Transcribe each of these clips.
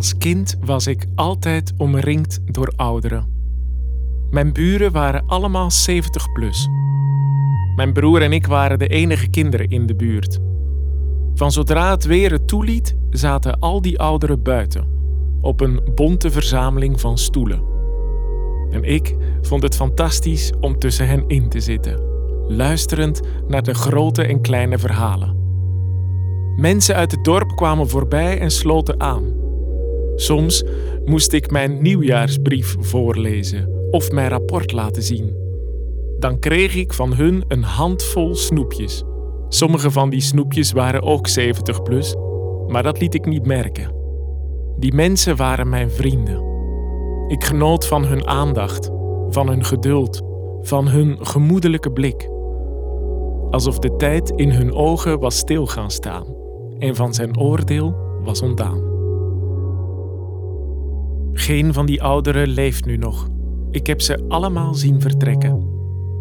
Als kind was ik altijd omringd door ouderen. Mijn buren waren allemaal 70 plus. Mijn broer en ik waren de enige kinderen in de buurt. Van zodra het weer het toeliet, zaten al die ouderen buiten, op een bonte verzameling van stoelen. En ik vond het fantastisch om tussen hen in te zitten, luisterend naar de grote en kleine verhalen. Mensen uit het dorp kwamen voorbij en sloten aan. Soms moest ik mijn nieuwjaarsbrief voorlezen of mijn rapport laten zien. Dan kreeg ik van hun een handvol snoepjes. Sommige van die snoepjes waren ook 70 plus, maar dat liet ik niet merken. Die mensen waren mijn vrienden. Ik genoot van hun aandacht, van hun geduld, van hun gemoedelijke blik. Alsof de tijd in hun ogen was stil gaan staan en van zijn oordeel was ontdaan. Geen van die ouderen leeft nu nog. Ik heb ze allemaal zien vertrekken.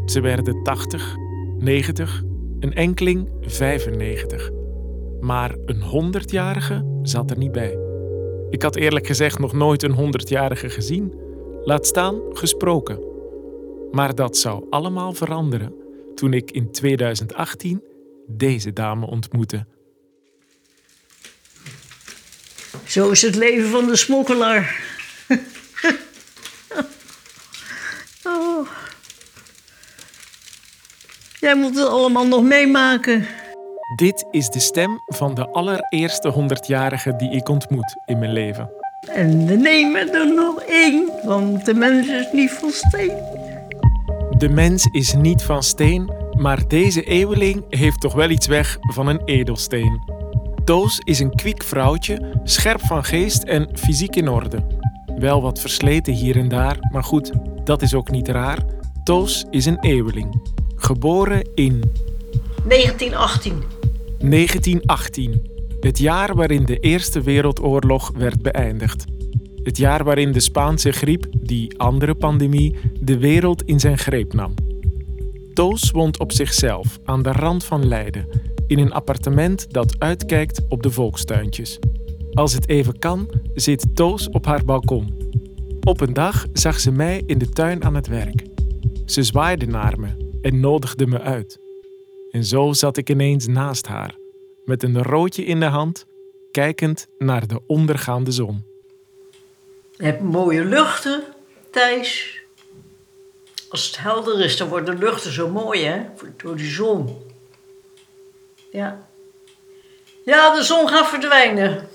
Ze werden 80, 90, een enkeling 95. Maar een 100-jarige zat er niet bij. Ik had eerlijk gezegd nog nooit een 100-jarige gezien, laat staan gesproken. Maar dat zou allemaal veranderen toen ik in 2018 deze dame ontmoette. Zo is het leven van de smokkelaar. oh. Jij moet het allemaal nog meemaken. Dit is de stem van de allereerste 100-jarige die ik ontmoet in mijn leven. En we nemen er nog één, want de mens is niet van steen. De mens is niet van steen, maar deze eeuweling heeft toch wel iets weg van een edelsteen. Toos is een kwiek vrouwtje, scherp van geest en fysiek in orde. Wel wat versleten hier en daar, maar goed, dat is ook niet raar. Toos is een eeuweling. Geboren in 1918. 1918, het jaar waarin de Eerste Wereldoorlog werd beëindigd. Het jaar waarin de Spaanse griep, die andere pandemie, de wereld in zijn greep nam. Toos woont op zichzelf aan de rand van Leiden, in een appartement dat uitkijkt op de volkstuintjes. Als het even kan, zit Toos op haar balkon. Op een dag zag ze mij in de tuin aan het werk. Ze zwaaide naar me en nodigde me uit. En zo zat ik ineens naast haar, met een roodje in de hand, kijkend naar de ondergaande zon. Je hebt mooie luchten, Thijs. Als het helder is, dan worden de luchten zo mooi, hè? Door die zon. Ja. Ja, de zon gaat verdwijnen.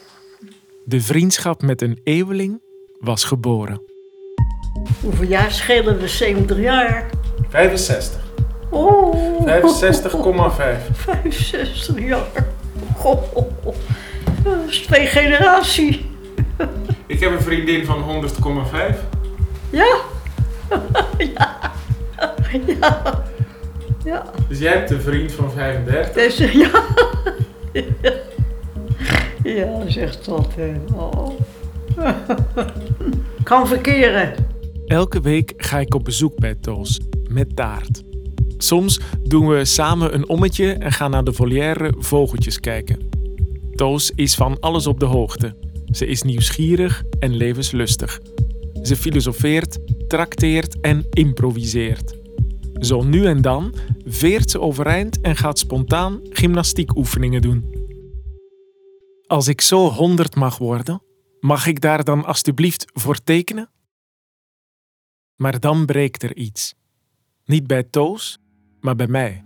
De vriendschap met een eeuweling was geboren. Hoeveel jaar schelen we? 70 jaar. 65. Oh. 65,5. 65 jaar. Oh, Dat is twee generatie. Ik heb een vriendin van 100,5. Ja. ja. Ja. Ja. Dus jij hebt een vriend van 35. Dus, ja. Ja, zegt dat. Oh. Kan verkeren. Elke week ga ik op bezoek bij Toos met taart. Soms doen we samen een ommetje en gaan naar de volière vogeltjes kijken. Toos is van alles op de hoogte. Ze is nieuwsgierig en levenslustig. Ze filosofeert, trakteert en improviseert. Zo nu en dan veert ze overeind en gaat spontaan gymnastiekoefeningen doen. Als ik zo honderd mag worden, mag ik daar dan alstublieft voor tekenen? Maar dan breekt er iets. Niet bij Toos, maar bij mij.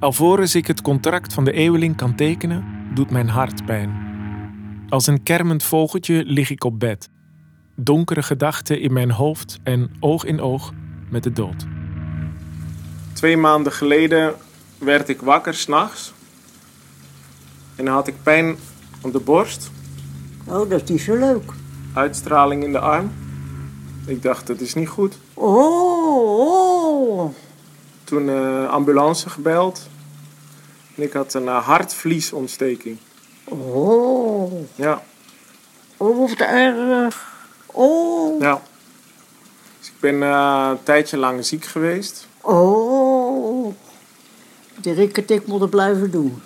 Alvorens ik het contract van de eeuweling kan tekenen, doet mijn hart pijn. Als een kermend vogeltje lig ik op bed. Donkere gedachten in mijn hoofd en oog in oog met de dood. Twee maanden geleden werd ik wakker s'nachts. En dan had ik pijn op de borst, Oh, dat is niet zo leuk. uitstraling in de arm. Ik dacht, dat is niet goed. Oh, oh. Toen eh, ambulance gebeld. En ik had een uh, hartvliesontsteking. Oh. Ja, Oh, wat erg. Oh. ja. Dus ik ben eh, een tijdje lang ziek geweest. Oh. Die rikketik moet het blijven doen.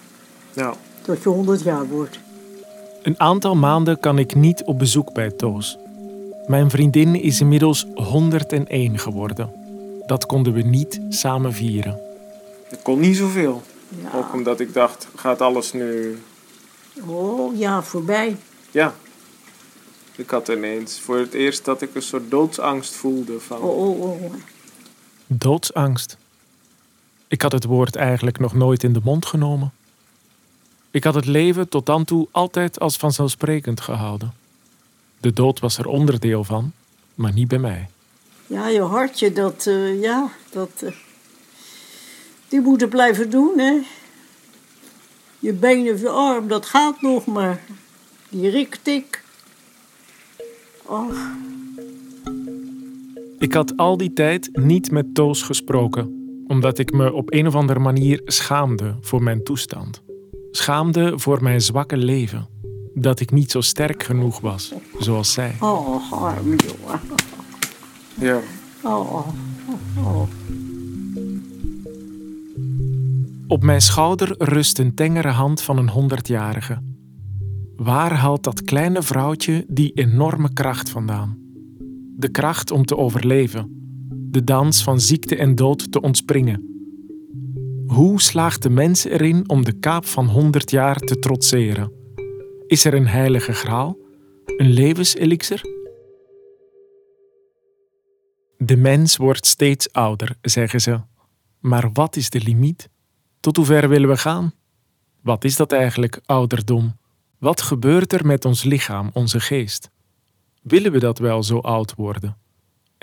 Ja. Tot je 100 jaar wordt. Een aantal maanden kan ik niet op bezoek bij Toos. Mijn vriendin is inmiddels 101 geworden. Dat konden we niet samen vieren. Ik kon niet zoveel. Ja. Ook omdat ik dacht, gaat alles nu... Oh ja, voorbij. Ja. Ik had ineens voor het eerst dat ik een soort doodsangst voelde van... Oh, oh, oh. Doodsangst. Ik had het woord eigenlijk nog nooit in de mond genomen. Ik had het leven tot dan toe altijd als vanzelfsprekend gehouden. De dood was er onderdeel van, maar niet bij mij. Ja, je hartje, dat, eh, ja, dat... eh, die moeten blijven doen, hè. Je been of je arm, dat gaat nog, maar die riktik... Ach, Ik had al die tijd niet met Toos gesproken, omdat ik me op een of andere manier schaamde voor mijn toestand. Schaamde voor mijn zwakke leven. Dat ik niet zo sterk genoeg was, zoals zij. oh, arm jongen. Ja. Oh, oh. Op mijn schouder rust een tengere hand van een honderdjarige. Waar haalt dat kleine vrouwtje die enorme kracht vandaan? De kracht om te overleven. De dans van ziekte en dood te ontspringen. Hoe slaagt de mens erin om de kaap van 100 jaar te trotseren? Is er een heilige graal? Een levenselixer? De mens wordt steeds ouder, zeggen ze. Maar wat is de limiet? Tot hoe ver willen we gaan? Wat is dat eigenlijk, ouderdom? Wat gebeurt er met ons lichaam, onze geest? Willen we dat wel zo oud worden?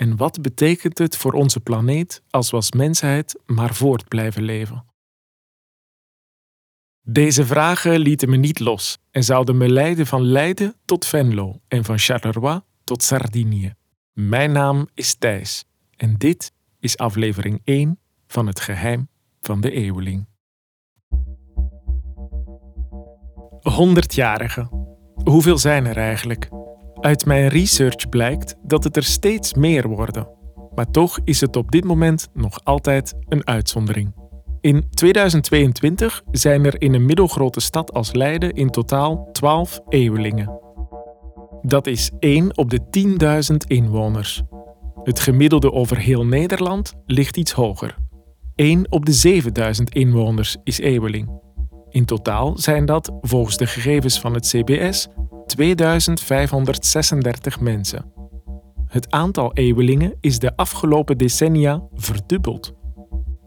En wat betekent het voor onze planeet als we als mensheid maar voort blijven leven? Deze vragen lieten me niet los en zouden me leiden van Leiden tot Venlo en van Charleroi tot Sardinië. Mijn naam is Thijs en dit is aflevering 1 van Het Geheim van de Eeuweling. 100-jarigen. Hoeveel zijn er eigenlijk? Uit mijn research blijkt dat het er steeds meer worden. Maar toch is het op dit moment nog altijd een uitzondering. In 2022 zijn er in een middelgrote stad als Leiden in totaal 12 eeuwelingen. Dat is 1 op de 10.000 inwoners. Het gemiddelde over heel Nederland ligt iets hoger. 1 op de 7000 inwoners is eeuweling. In totaal zijn dat, volgens de gegevens van het CBS, 2536 mensen. Het aantal eeuwelingen is de afgelopen decennia verdubbeld.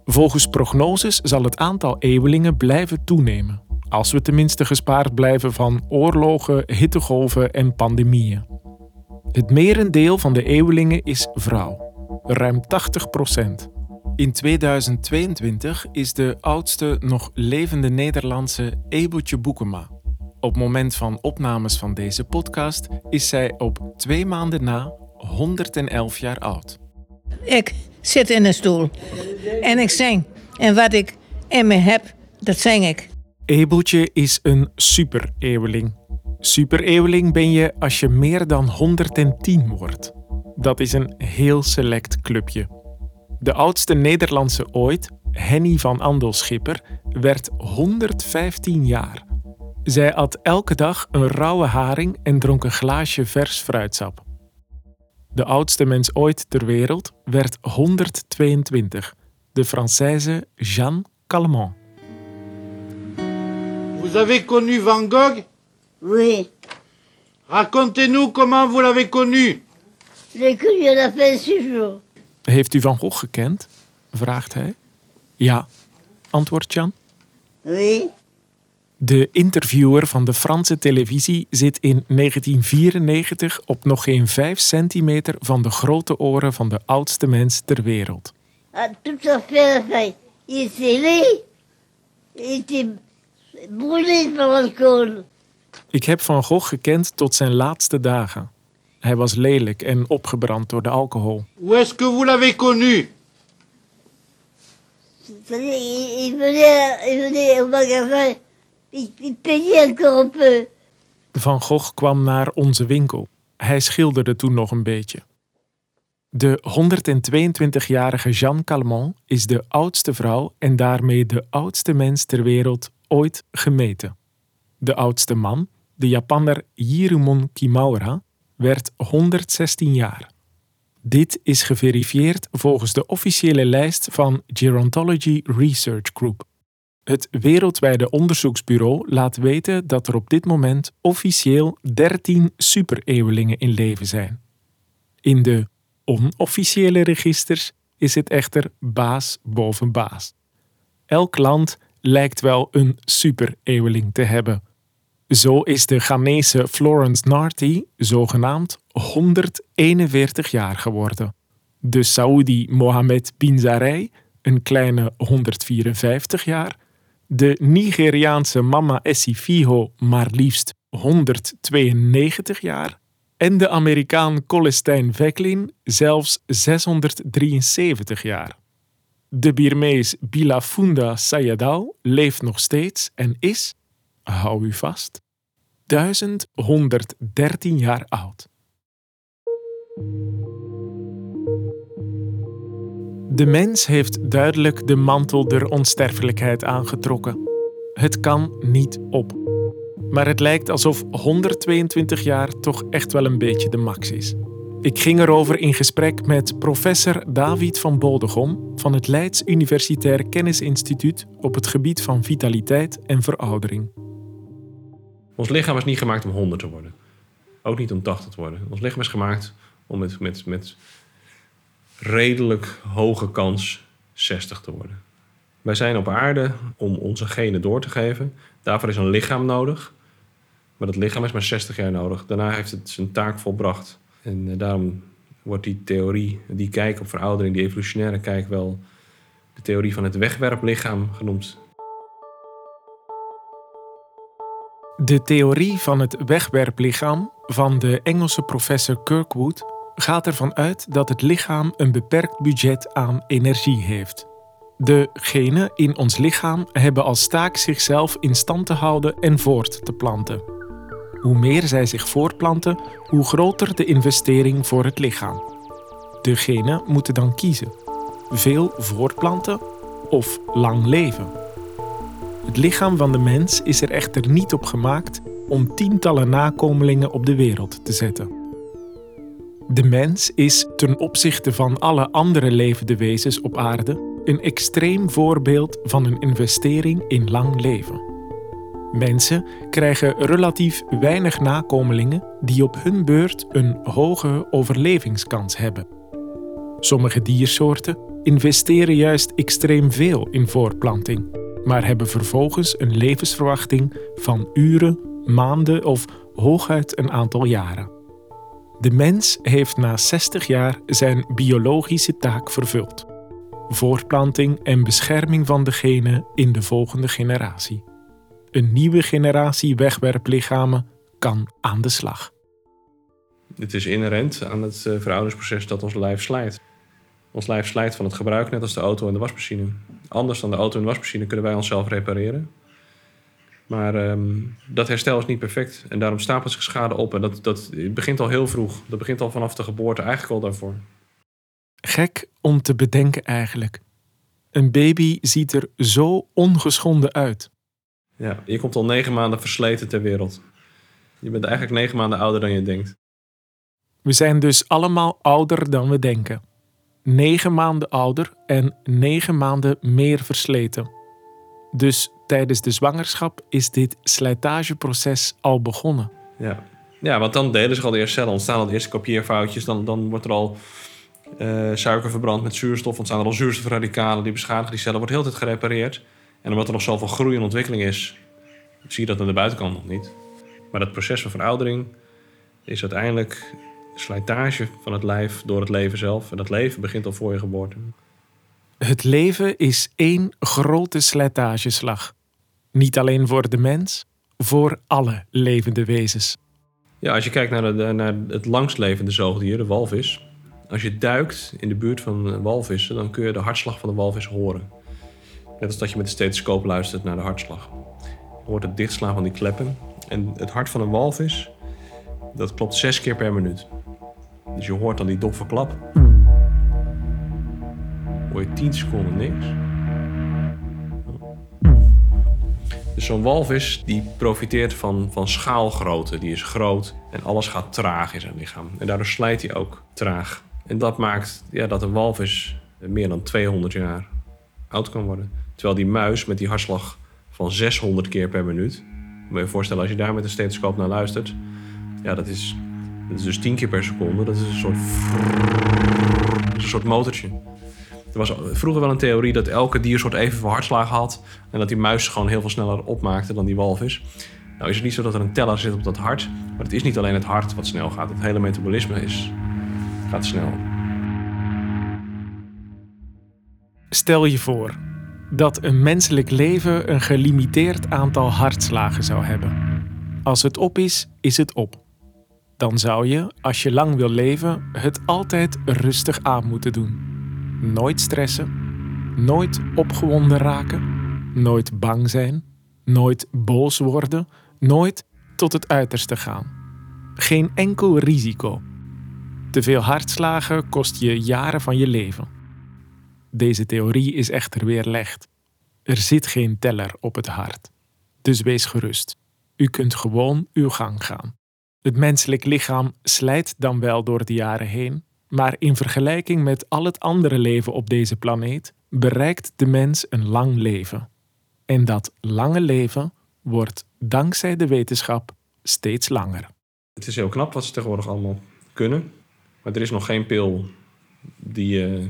Volgens prognoses zal het aantal eeuwelingen blijven toenemen, als we tenminste gespaard blijven van oorlogen, hittegolven en pandemieën. Het merendeel van de eeuwelingen is vrouw, ruim 80 procent. In 2022 is de oudste nog levende Nederlandse Ebeltje Boekema. Op het moment van opnames van deze podcast is zij op twee maanden na 111 jaar oud. Ik zit in een stoel en ik zing. En wat ik in me heb, dat zing ik. Ebeltje is een super-eeuweling. Super-eeuweling ben je als je meer dan 110 wordt. Dat is een heel select clubje. De oudste Nederlandse ooit, Henny van Andelschipper, werd 115 jaar. Zij at elke dag een rauwe haring en dronk een glaasje vers fruitsap. De oudste mens ooit ter wereld werd 122, de Française Jeanne Calment. Vous avez connu Van Gogh Oui, Racontez-nous comment vous l'avez connu. je l'ai connu à la fin ce jour. Heeft u Van Gogh gekend? vraagt hij. Ja, antwoordt Jan. Oui, De interviewer van de Franse televisie zit in 1994 op nog geen 5 centimeter van de grote oren van de oudste mens ter wereld. à tout à fait à la fin. Il était laid, il était brûlé par l'alcool. Ik heb Van Gogh gekend tot zijn laatste dagen. Hij was lelijk en opgebrand door de alcohol. Où est-ce que vous l'avez connu il, il venait, il venait au magasin, encore un peu. Van Gogh kwam naar onze winkel. Hij schilderde toen nog een beetje. De 122-jarige Jeanne Calment is de oudste vrouw en daarmee de oudste mens ter wereld ooit gemeten. De oudste man, de Japanner Jirumon Kimaura, werd 116 jaar. Dit is geverifieerd volgens de officiële lijst van Gerontology Research Group. Het wereldwijde onderzoeksbureau laat weten dat er op dit moment officieel 13 supereeuwelingen in leven zijn. In de onofficiële registers is het echter baas boven baas. Elk land lijkt wel een supereeuweling te hebben. Zo is de Ghanese Florence Narty zogenaamd 141 jaar geworden. De Saoedi Mohammed bin Zarei een kleine 154 jaar. De Nigeriaanse Mama Fiho maar liefst 192 jaar. En de Amerikaan Colestijn Vecklin zelfs 673 jaar. De Birmees Bilafunda Sayadaw leeft nog steeds en is, hou u vast, 1113 jaar oud. De mens heeft duidelijk de mantel der onsterfelijkheid aangetrokken. Het kan niet op. Maar het lijkt alsof 122 jaar toch echt wel een beetje de max is. Ik ging erover in gesprek met professor David van Boldegom van het Leids Universitair Kennisinstituut op het gebied van vitaliteit en veroudering. Ons lichaam is niet gemaakt om 100 te worden. Ook niet om 80 te worden. Ons lichaam is gemaakt om met, met, met redelijk hoge kans 60 te worden. Wij zijn op aarde om onze genen door te geven. Daarvoor is een lichaam nodig. Maar dat lichaam is maar 60 jaar nodig. Daarna heeft het zijn taak volbracht. En eh, daarom wordt die theorie, die kijk op veroudering, die evolutionaire kijk wel de theorie van het wegwerplichaam genoemd. De theorie van het wegwerplichaam van de Engelse professor Kirkwood gaat ervan uit dat het lichaam een beperkt budget aan energie heeft. De genen in ons lichaam hebben als taak zichzelf in stand te houden en voort te planten. Hoe meer zij zich voortplanten, hoe groter de investering voor het lichaam. De genen moeten dan kiezen: veel voortplanten of lang leven. Het lichaam van de mens is er echter niet op gemaakt om tientallen nakomelingen op de wereld te zetten. De mens is ten opzichte van alle andere levende wezens op aarde een extreem voorbeeld van een investering in lang leven. Mensen krijgen relatief weinig nakomelingen die op hun beurt een hoge overlevingskans hebben. Sommige diersoorten investeren juist extreem veel in voortplanting, maar hebben vervolgens een levensverwachting van uren, maanden of hooguit een aantal jaren. De mens heeft na 60 jaar zijn biologische taak vervuld. Voortplanting en bescherming van de genen in de volgende generatie. Een nieuwe generatie wegwerplichamen kan aan de slag. Het is inherent aan het uh, verouderingsproces dat ons lijf slijt. Ons lijf slijt van het gebruik, net als de auto en de wasmachine. Anders dan de auto en de wasmachine kunnen wij onszelf repareren. Maar ehm, dat herstel is niet perfect. En daarom stapelt zich schade op. En dat, dat begint al heel vroeg. Dat begint al vanaf de geboorte, eigenlijk al daarvoor. Gek om te bedenken eigenlijk. Een baby ziet er zo ongeschonden uit. Ja, je komt al negen maanden versleten ter wereld. Je bent eigenlijk negen maanden ouder dan je denkt. We zijn dus allemaal ouder dan we denken. Negen maanden ouder en negen maanden meer versleten. Dus tijdens de zwangerschap is dit slijtageproces al begonnen. Ja, ja want dan delen zich al de eerste cellen, ontstaan al de eerste kopieerfoutjes. Dan, dan wordt er al uh, suiker verbrand met zuurstof, ontstaan er al zuurstofradicalen die beschadigen die cellen. wordt heel tijd gerepareerd. En omdat er nog zoveel groei en ontwikkeling is, zie je dat aan de buitenkant nog niet. Maar dat proces van veroudering is uiteindelijk slijtage van het lijf door het leven zelf. En dat leven begint al voor je geboorte. Het leven is één grote slijtageslag. Niet alleen voor de mens, voor alle levende wezens. Ja, als je kijkt naar, de, naar het langstlevende zoogdier, de walvis. Als je duikt in de buurt van walvissen, dan kun je de hartslag van de walvis horen. Net als dat je met de stethoscoop luistert naar de hartslag. Je hoort het dichtslaan van die kleppen. En het hart van een walvis, dat klopt zes keer per minuut. Dus je hoort dan die doffe klap. Hoor je tien seconden niks. Dus zo'n walvis die profiteert van, van schaalgrootte. Die is groot en alles gaat traag in zijn lichaam. En daardoor slijt hij ook traag. En dat maakt ja, dat een walvis meer dan 200 jaar oud kan worden. Terwijl die muis met die hartslag van 600 keer per minuut... Moet je voorstellen, als je daar met een stethoscoop naar luistert... Ja, dat is, dat is dus 10 keer per seconde. Dat is een soort... is een soort motortje. Er was vroeger wel een theorie dat elke diersoort evenveel hartslagen had. En dat die muis gewoon heel veel sneller opmaakte dan die walvis. Nou is het niet zo dat er een teller zit op dat hart. Maar het is niet alleen het hart wat snel gaat. Het hele metabolisme is, gaat snel. Stel je voor dat een menselijk leven een gelimiteerd aantal hartslagen zou hebben. Als het op is, is het op. Dan zou je, als je lang wil leven, het altijd rustig aan moeten doen. Nooit stressen, nooit opgewonden raken, nooit bang zijn, nooit boos worden, nooit tot het uiterste gaan. Geen enkel risico. Te veel hartslagen kost je jaren van je leven. Deze theorie is echter weerlegd. Er zit geen teller op het hart. Dus wees gerust. U kunt gewoon uw gang gaan. Het menselijk lichaam slijt dan wel door de jaren heen, maar in vergelijking met al het andere leven op deze planeet bereikt de mens een lang leven. En dat lange leven wordt dankzij de wetenschap steeds langer. Het is heel knap wat ze tegenwoordig allemaal kunnen. Maar er is nog geen pil die je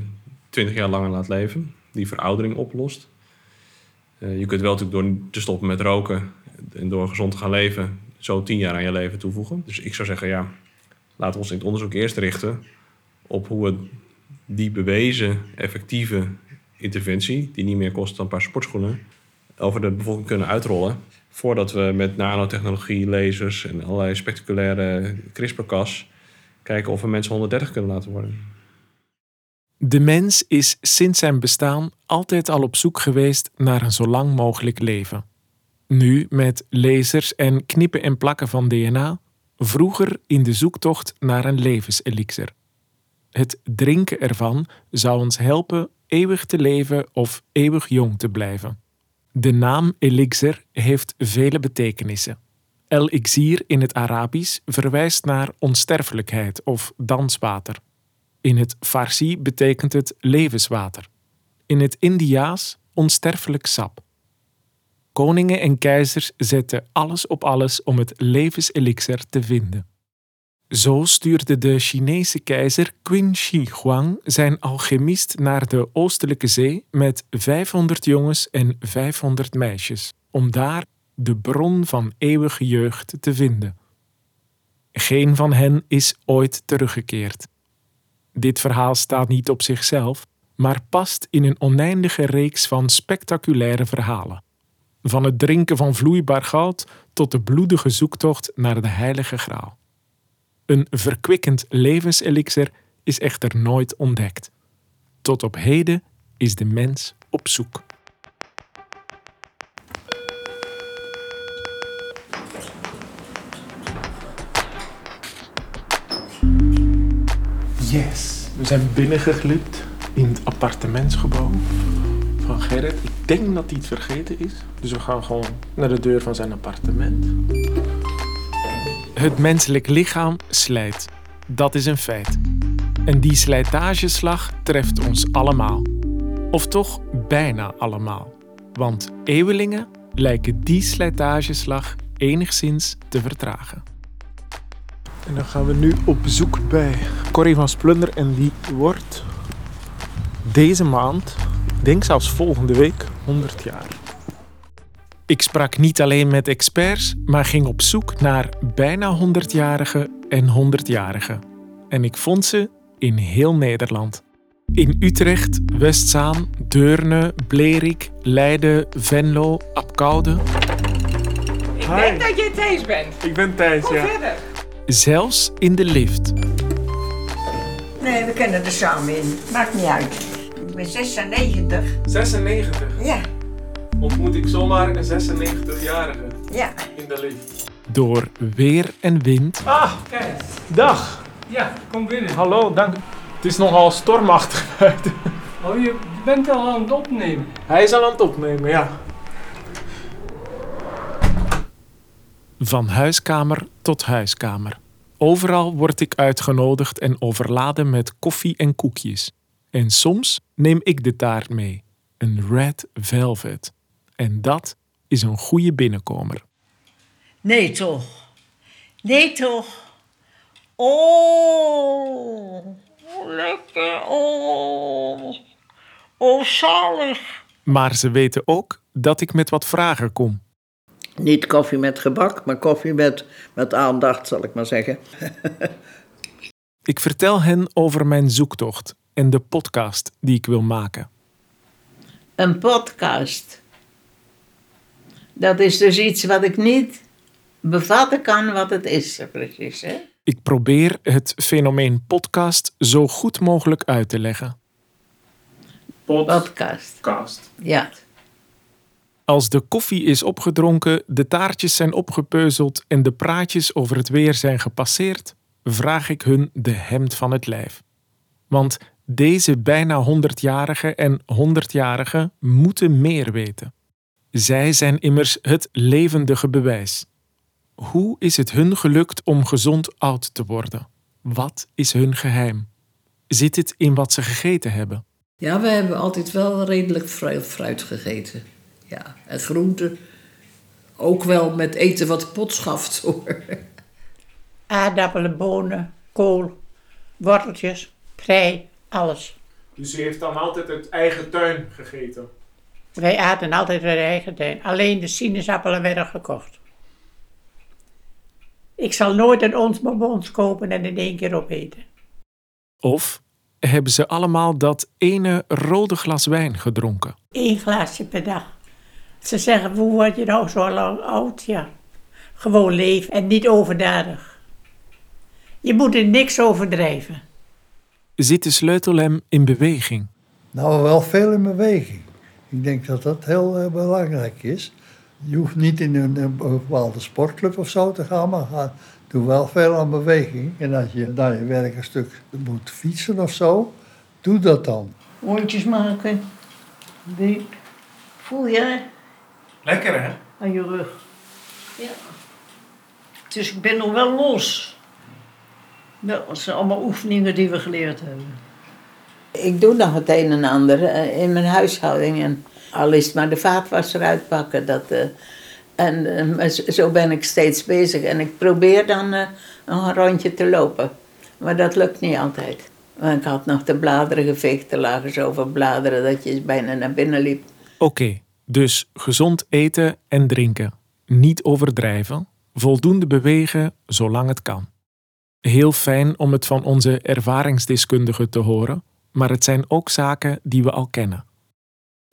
20 jaar langer laat leven, die veroudering oplost. Uh, je kunt wel natuurlijk door te stoppen met roken en door gezond te gaan leven, zo 10 jaar aan je leven toevoegen. Dus ik zou zeggen, ja, laten we ons in het onderzoek eerst richten op hoe we die bewezen effectieve interventie, die niet meer kost dan een paar sportschoenen, over de bevolking kunnen uitrollen. Voordat we met nanotechnologie, lasers en allerlei spectaculaire CRISPR-Cas kijken of we mensen 130 kunnen laten worden. De mens is sinds zijn bestaan altijd al op zoek geweest naar een zo lang mogelijk leven. Nu met lasers en knippen en plakken van DNA, vroeger in de zoektocht naar een levenselixer. Het drinken ervan zou ons helpen eeuwig te leven of eeuwig jong te blijven. De naam elixir heeft vele betekenissen. El-Ixir in het Arabisch verwijst naar onsterfelijkheid of danswater. In het Farsi betekent het levenswater. In het Indiaas onsterfelijk sap. Koningen en keizers zetten alles op alles om het levenselixer te vinden. Zo stuurde de Chinese keizer Qin Shi Huang zijn alchemist naar de Oostelijke Zee met 500 jongens en 500 meisjes, om daar de bron van eeuwige jeugd te vinden. Geen van hen is ooit teruggekeerd. Dit verhaal staat niet op zichzelf, maar past in een oneindige reeks van spectaculaire verhalen. Van het drinken van vloeibaar goud tot de bloedige zoektocht naar de Heilige Graal. Een verkwikkend levenselixer is echter nooit ontdekt. Tot op heden is de mens op zoek. Yes, we zijn binnengeglipt in het appartementsgebouw van Gerrit. Ik denk dat hij het vergeten is, dus we gaan gewoon naar de deur van zijn appartement. Het menselijk lichaam slijt. Dat is een feit. En die slijtageslag treft ons allemaal. Of toch bijna allemaal. Want eeuwelingen lijken die slijtageslag enigszins te vertragen. En dan gaan we nu op bezoek bij Corrie van Splunder en die wordt deze maand, denk zelfs volgende week, 100 jaar. Ik sprak niet alleen met experts, maar ging op zoek naar bijna 100-jarigen en 100-jarigen. En ik vond ze in heel Nederland. In Utrecht, Westzaan, Deurne, Blerik, Leiden, Venlo, Apkoude. Ik denk dat je Thijs bent. Ik ben Thijs, Kom verder. Zelfs in de lift. Nee, we kunnen er samen in. Maakt niet uit. Ik ben 96. 96. Ja, Ontmoet ik zomaar een 96-jarige ja. in de lift. Door weer en wind. Ah, Kijk. dag. Ja, kom binnen. Hallo, dank. Het is nogal stormachtig buiten. Oh, je bent al aan het opnemen. Hij is al aan het opnemen, ja. Van huiskamer tot huiskamer. Overal word ik uitgenodigd en overladen met koffie en koekjes. En soms neem ik de taart mee. Een red velvet. En dat is een goede binnenkomer. Nee toch. Nee toch. Oh, lekker. Oh, oh zalig. Maar ze weten ook dat ik met wat vragen kom. Niet koffie met gebak, maar koffie met, met aandacht, zal ik maar zeggen. Ik vertel hen over mijn zoektocht en de podcast die ik wil maken. Een podcast. Dat is dus iets wat ik niet bevatten kan wat het is, precies. Hè? Ik probeer het fenomeen podcast zo goed mogelijk uit te leggen. Podcast. Podcast. Ja. Als de koffie is opgedronken, de taartjes zijn opgepeuzeld en de praatjes over het weer zijn gepasseerd, vraag ik hun de hemd van het lijf. Want deze bijna 100-jarige en 100-jarige moeten meer weten. Zij zijn immers het levendige bewijs. Hoe is het hun gelukt om gezond oud te worden? Wat is hun geheim? Zit het in wat ze gegeten hebben? Ja, we hebben altijd wel redelijk fruit, fruit gegeten. Ja, en groenten. Ook wel met eten wat pot schaft hoor. Aardappelen, bonen, kool, worteltjes, prei, alles. Dus u heeft dan altijd het eigen tuin gegeten? Wij aten altijd uit eigen tuin. Alleen de sinaasappelen werden gekocht. Ik zal nooit een ons bonbons kopen en in één keer opeten. Of hebben ze allemaal dat ene rode glas wijn gedronken? Eén glaasje per dag. Ze zeggen, hoe word je nou zo lang oud? Ja, gewoon leven en niet overdadig. Je moet er niks overdrijven. Zit de sleutelem in beweging? Nou, wel veel in beweging. Ik denk dat dat heel eh, belangrijk is. Je hoeft niet in een, een bepaalde sportclub of zo te gaan, maar ga, doe wel veel aan beweging. En als je naar je werk een stuk moet fietsen of zo, doe dat dan. Rondjes maken. Die. Voel je Lekker hè? aan je rug. Ja. Dus ik ben nog wel los. Wel, Dat zijn allemaal oefeningen die we geleerd hebben. Ik doe nog het een en ander eh, in mijn huishouding. En al is het maar de vaatwasser uitpakken. Dat, eh, en eh, zo ben ik steeds bezig. En ik probeer dan een rondje te lopen. Maar dat lukt niet altijd. Want ik had nog de bladeren geveegd. Er lagen zoveel bladeren dat je bijna naar binnen liep. Oké, dus gezond eten en drinken. Niet overdrijven. Voldoende bewegen zolang het kan. Heel fijn om het van onze ervaringsdeskundigen te horen, maar het zijn ook zaken die we al kennen.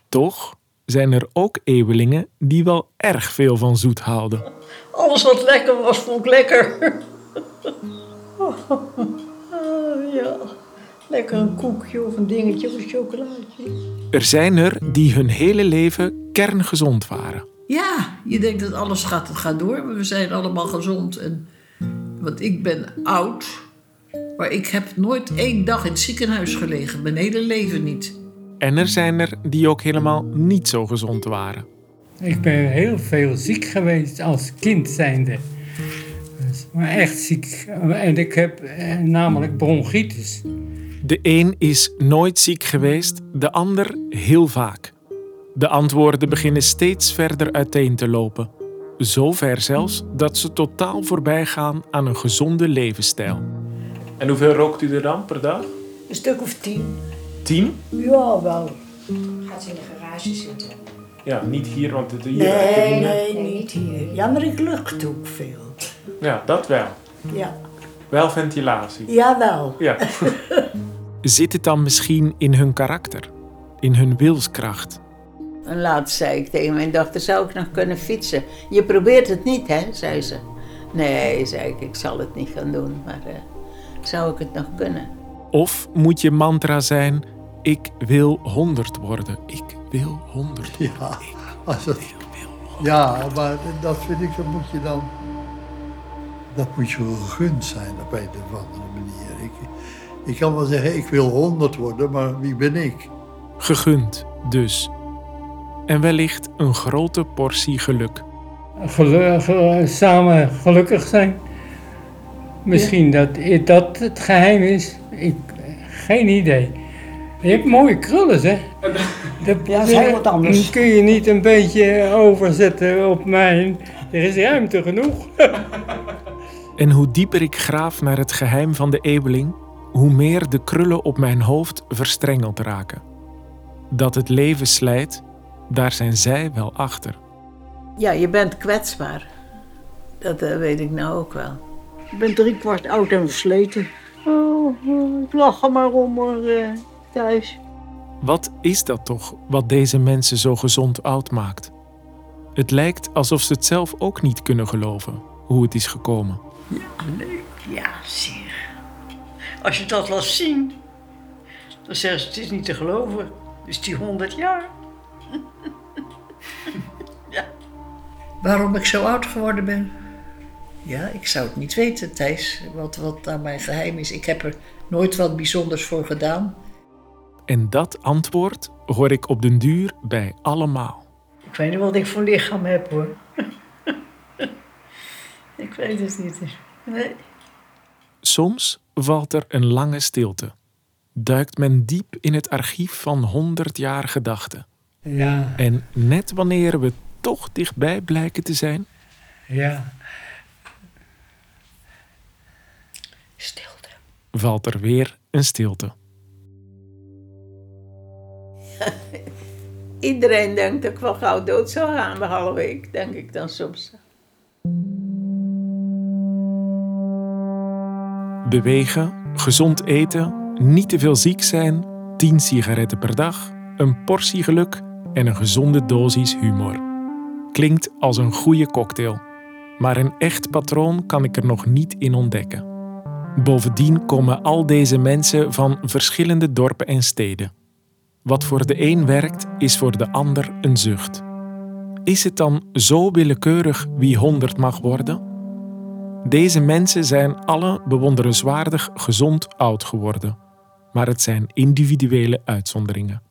Toch zijn er ook eeuwelingen die wel erg veel van zoet houden. Alles wat lekker was, vond ik lekker. Ah, ja. Lekker een koekje of een dingetje of een chocolaatje. Er zijn er die hun hele leven kerngezond waren. Ja, je denkt dat alles gaat, het gaat door, maar we zijn allemaal gezond. En, want ik ben oud, maar ik heb nooit één dag in het ziekenhuis gelegen. Mijn hele leven niet. En er zijn er die ook helemaal niet zo gezond waren. Ik ben heel veel ziek geweest als kind zijnde. Dus, maar echt ziek. En ik heb eh, namelijk bronchitis. De een is nooit ziek geweest, de ander heel vaak. De antwoorden beginnen steeds verder uiteen te lopen. Zover zelfs dat ze totaal voorbij gaan aan een gezonde levensstijl. En hoeveel rookt u er dan per dag? Een stuk of tien. Tien? Ja, wel. Gaat ze in de garage zitten? Ja, niet hier, want het hier. Nee, nee, niet hier. Ja, maar ik lucht ook veel. Ja, dat wel. Ja. Wel ventilatie. Jawel. Ja. Zit het dan misschien in hun karakter? In hun wilskracht? En laatst zei ik tegen mijn dochter, zou ik nog kunnen fietsen? Je probeert het niet, hè, zei ze. Nee, zei ik, ik zal het niet gaan doen, maar eh, zou ik het nog kunnen? Of moet je mantra zijn: ik wil honderd worden. Ik wil honderd. Ja, als het, ja, maar dat vind ik, dat moet je dan. Dat moet je gegund zijn op een of andere manier. Ik, ik kan wel zeggen, ik wil honderd worden, maar wie ben ik? Gegund dus. En wellicht een grote portie geluk. gelu- ge- samen gelukkig zijn. Misschien dat dat het geheim is. Ik, geen idee. Je hebt mooie krullen, zeg. Dat, Ja, dat is heel wat anders. Kun je niet een beetje overzetten op mijn. Er is ruimte genoeg. En hoe dieper ik graaf naar het geheim van de eeuweling, hoe meer de krullen op mijn hoofd verstrengeld raken. Dat het leven slijt, daar zijn zij wel achter. Ja, je bent kwetsbaar. Dat eh, weet ik nou ook wel. Ik ben drie kwart oud en versleten. Oh, ik lach er maar om hoor, eh, thuis. Wat is dat toch wat deze mensen zo gezond oud maakt? Het lijkt alsof ze het zelf ook niet kunnen geloven hoe het is gekomen. Ja, zeer. Als je dat laat zien, dan zeggen ze het is niet te geloven. Dus die honderd jaar. Waarom ik zo oud geworden ben? Ja, ik zou het niet weten, Thijs, wat, wat aan mijn geheim is. Ik heb er nooit wat bijzonders voor gedaan. En dat antwoord hoor ik op den duur bij allemaal. Ik weet niet wat ik voor lichaam heb hoor. ik weet het niet. Nee. Soms valt er een lange stilte. Duikt men diep in het archief van 100 jaar gedachten. Ja, En net wanneer we toch dichtbij blijken te zijn, ja. Stilte. valt er weer een stilte. Iedereen denkt dat ik wel gauw dood zou gaan, behalve ik, denk ik dan soms. Bewegen, gezond eten, niet te veel ziek zijn, 10 sigaretten per dag, een portie geluk en een gezonde dosis humor. Klinkt als een goede cocktail, maar een echt patroon kan ik er nog niet in ontdekken. Bovendien komen al deze mensen van verschillende dorpen en steden. Wat voor de een werkt, is voor de ander een zucht. Is het dan zo willekeurig wie 100 mag worden? Deze mensen zijn alle bewonderenswaardig gezond oud geworden, maar het zijn individuele uitzonderingen.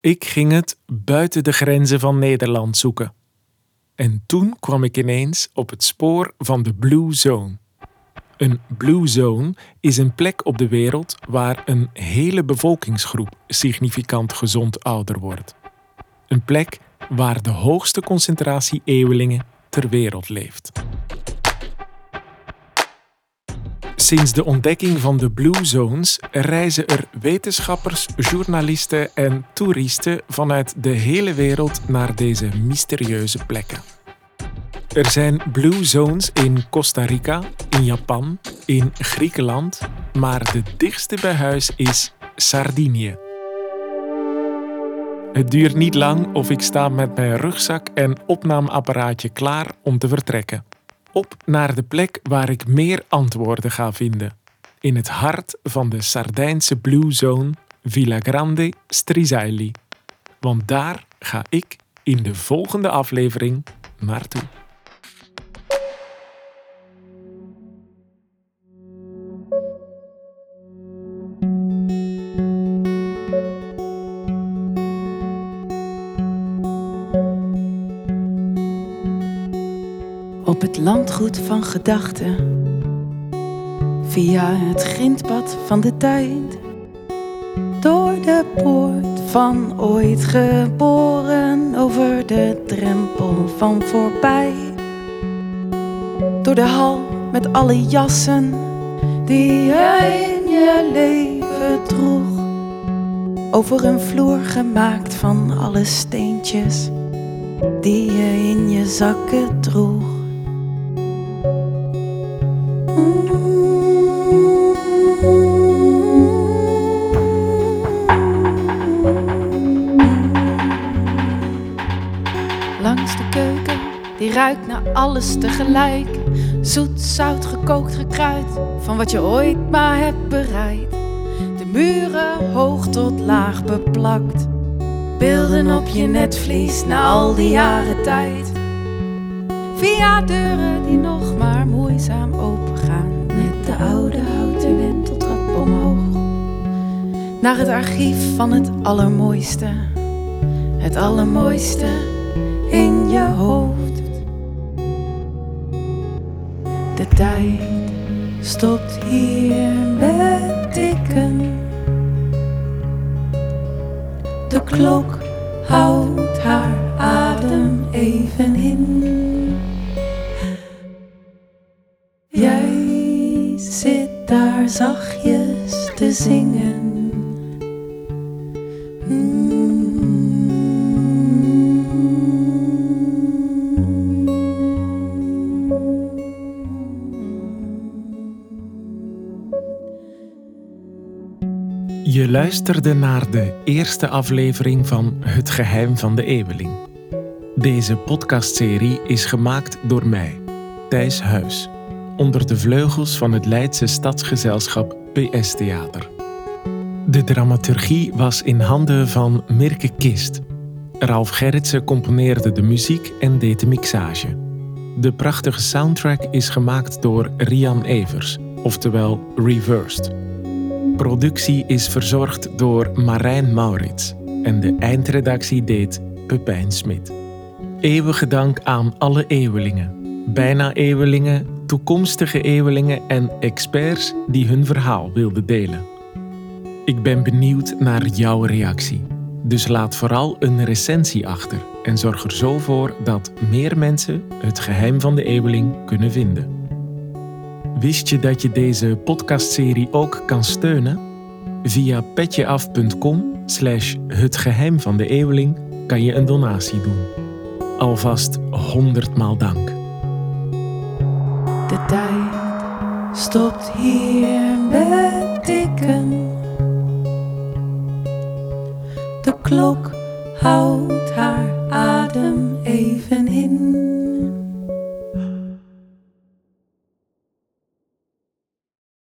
Ik ging het buiten de grenzen van Nederland zoeken. En toen kwam ik ineens op het spoor van de Blue Zone. Een Blue Zone is een plek op de wereld waar een hele bevolkingsgroep significant gezond ouder wordt. Een plek waar de hoogste concentratie eeuwelingen ter wereld leeft. Sinds de ontdekking van de Blue Zones reizen er wetenschappers, journalisten en toeristen vanuit de hele wereld naar deze mysterieuze plekken. Er zijn Blue Zones in Costa Rica, in Japan, in Griekenland, maar de dichtste bij huis is Sardinië. Het duurt niet lang of ik sta met mijn rugzak en opnameapparaatje klaar om te vertrekken. Op naar de plek waar ik meer antwoorden ga vinden. In het hart van de Sardijnse Blue Zone, Villa Grande Strisaili. Want daar ga ik in de volgende aflevering naartoe. Landgoed van gedachten, via het grindpad van de tijd, door de poort van ooit geboren, over de drempel van voorbij, door de hal met alle jassen. Die je in je leven droeg, over een vloer gemaakt van alle steentjes. Die je in je zakken droeg. Ruikt naar alles tegelijk. Zoet, zout, gekookt, gekruid, van wat je ooit maar hebt bereid. De muren hoog tot laag beplakt. Beelden op je netvlies na al die jaren tijd. Via deuren die nog maar moeizaam opengaan. Met de oude houten wenteltrap omhoog. Naar het archief van het allermooiste. Het allermooiste in je hoofd. Tijd stopt hier met tikken. De klok houdt haar adem even in. Jij zit daar zachtjes te zingen. Luisterde naar de eerste aflevering van Het Geheim van de Eeuweling. Deze podcastserie is gemaakt door mij, Thijs Huis, onder de vleugels van het Leidse stadsgezelschap PS Theater. De dramaturgie was in handen van Mirke Kist. Ralf Gerritsen componeerde de muziek en deed de mixage. De prachtige soundtrack is gemaakt door Rian Evers, oftewel Reversed. Productie is verzorgd door Marijn Maurits en de eindredactie deed Pepijn Smit. Eeuwige dank aan alle eeuwelingen, bijna eeuwelingen, toekomstige eeuwelingen en experts die hun verhaal wilden delen. Ik ben benieuwd naar jouw reactie. Dus laat vooral een recensie achter en zorg er zo voor dat meer mensen het geheim van de eeuweling kunnen vinden. Wist je dat je deze podcastserie ook kan steunen? Via petjeaf.com slash het geheim van de eeuweling kan je een donatie doen. Alvast honderdmaal dank. De tijd stopt hier met tikken. De klok houdt haar adem even in.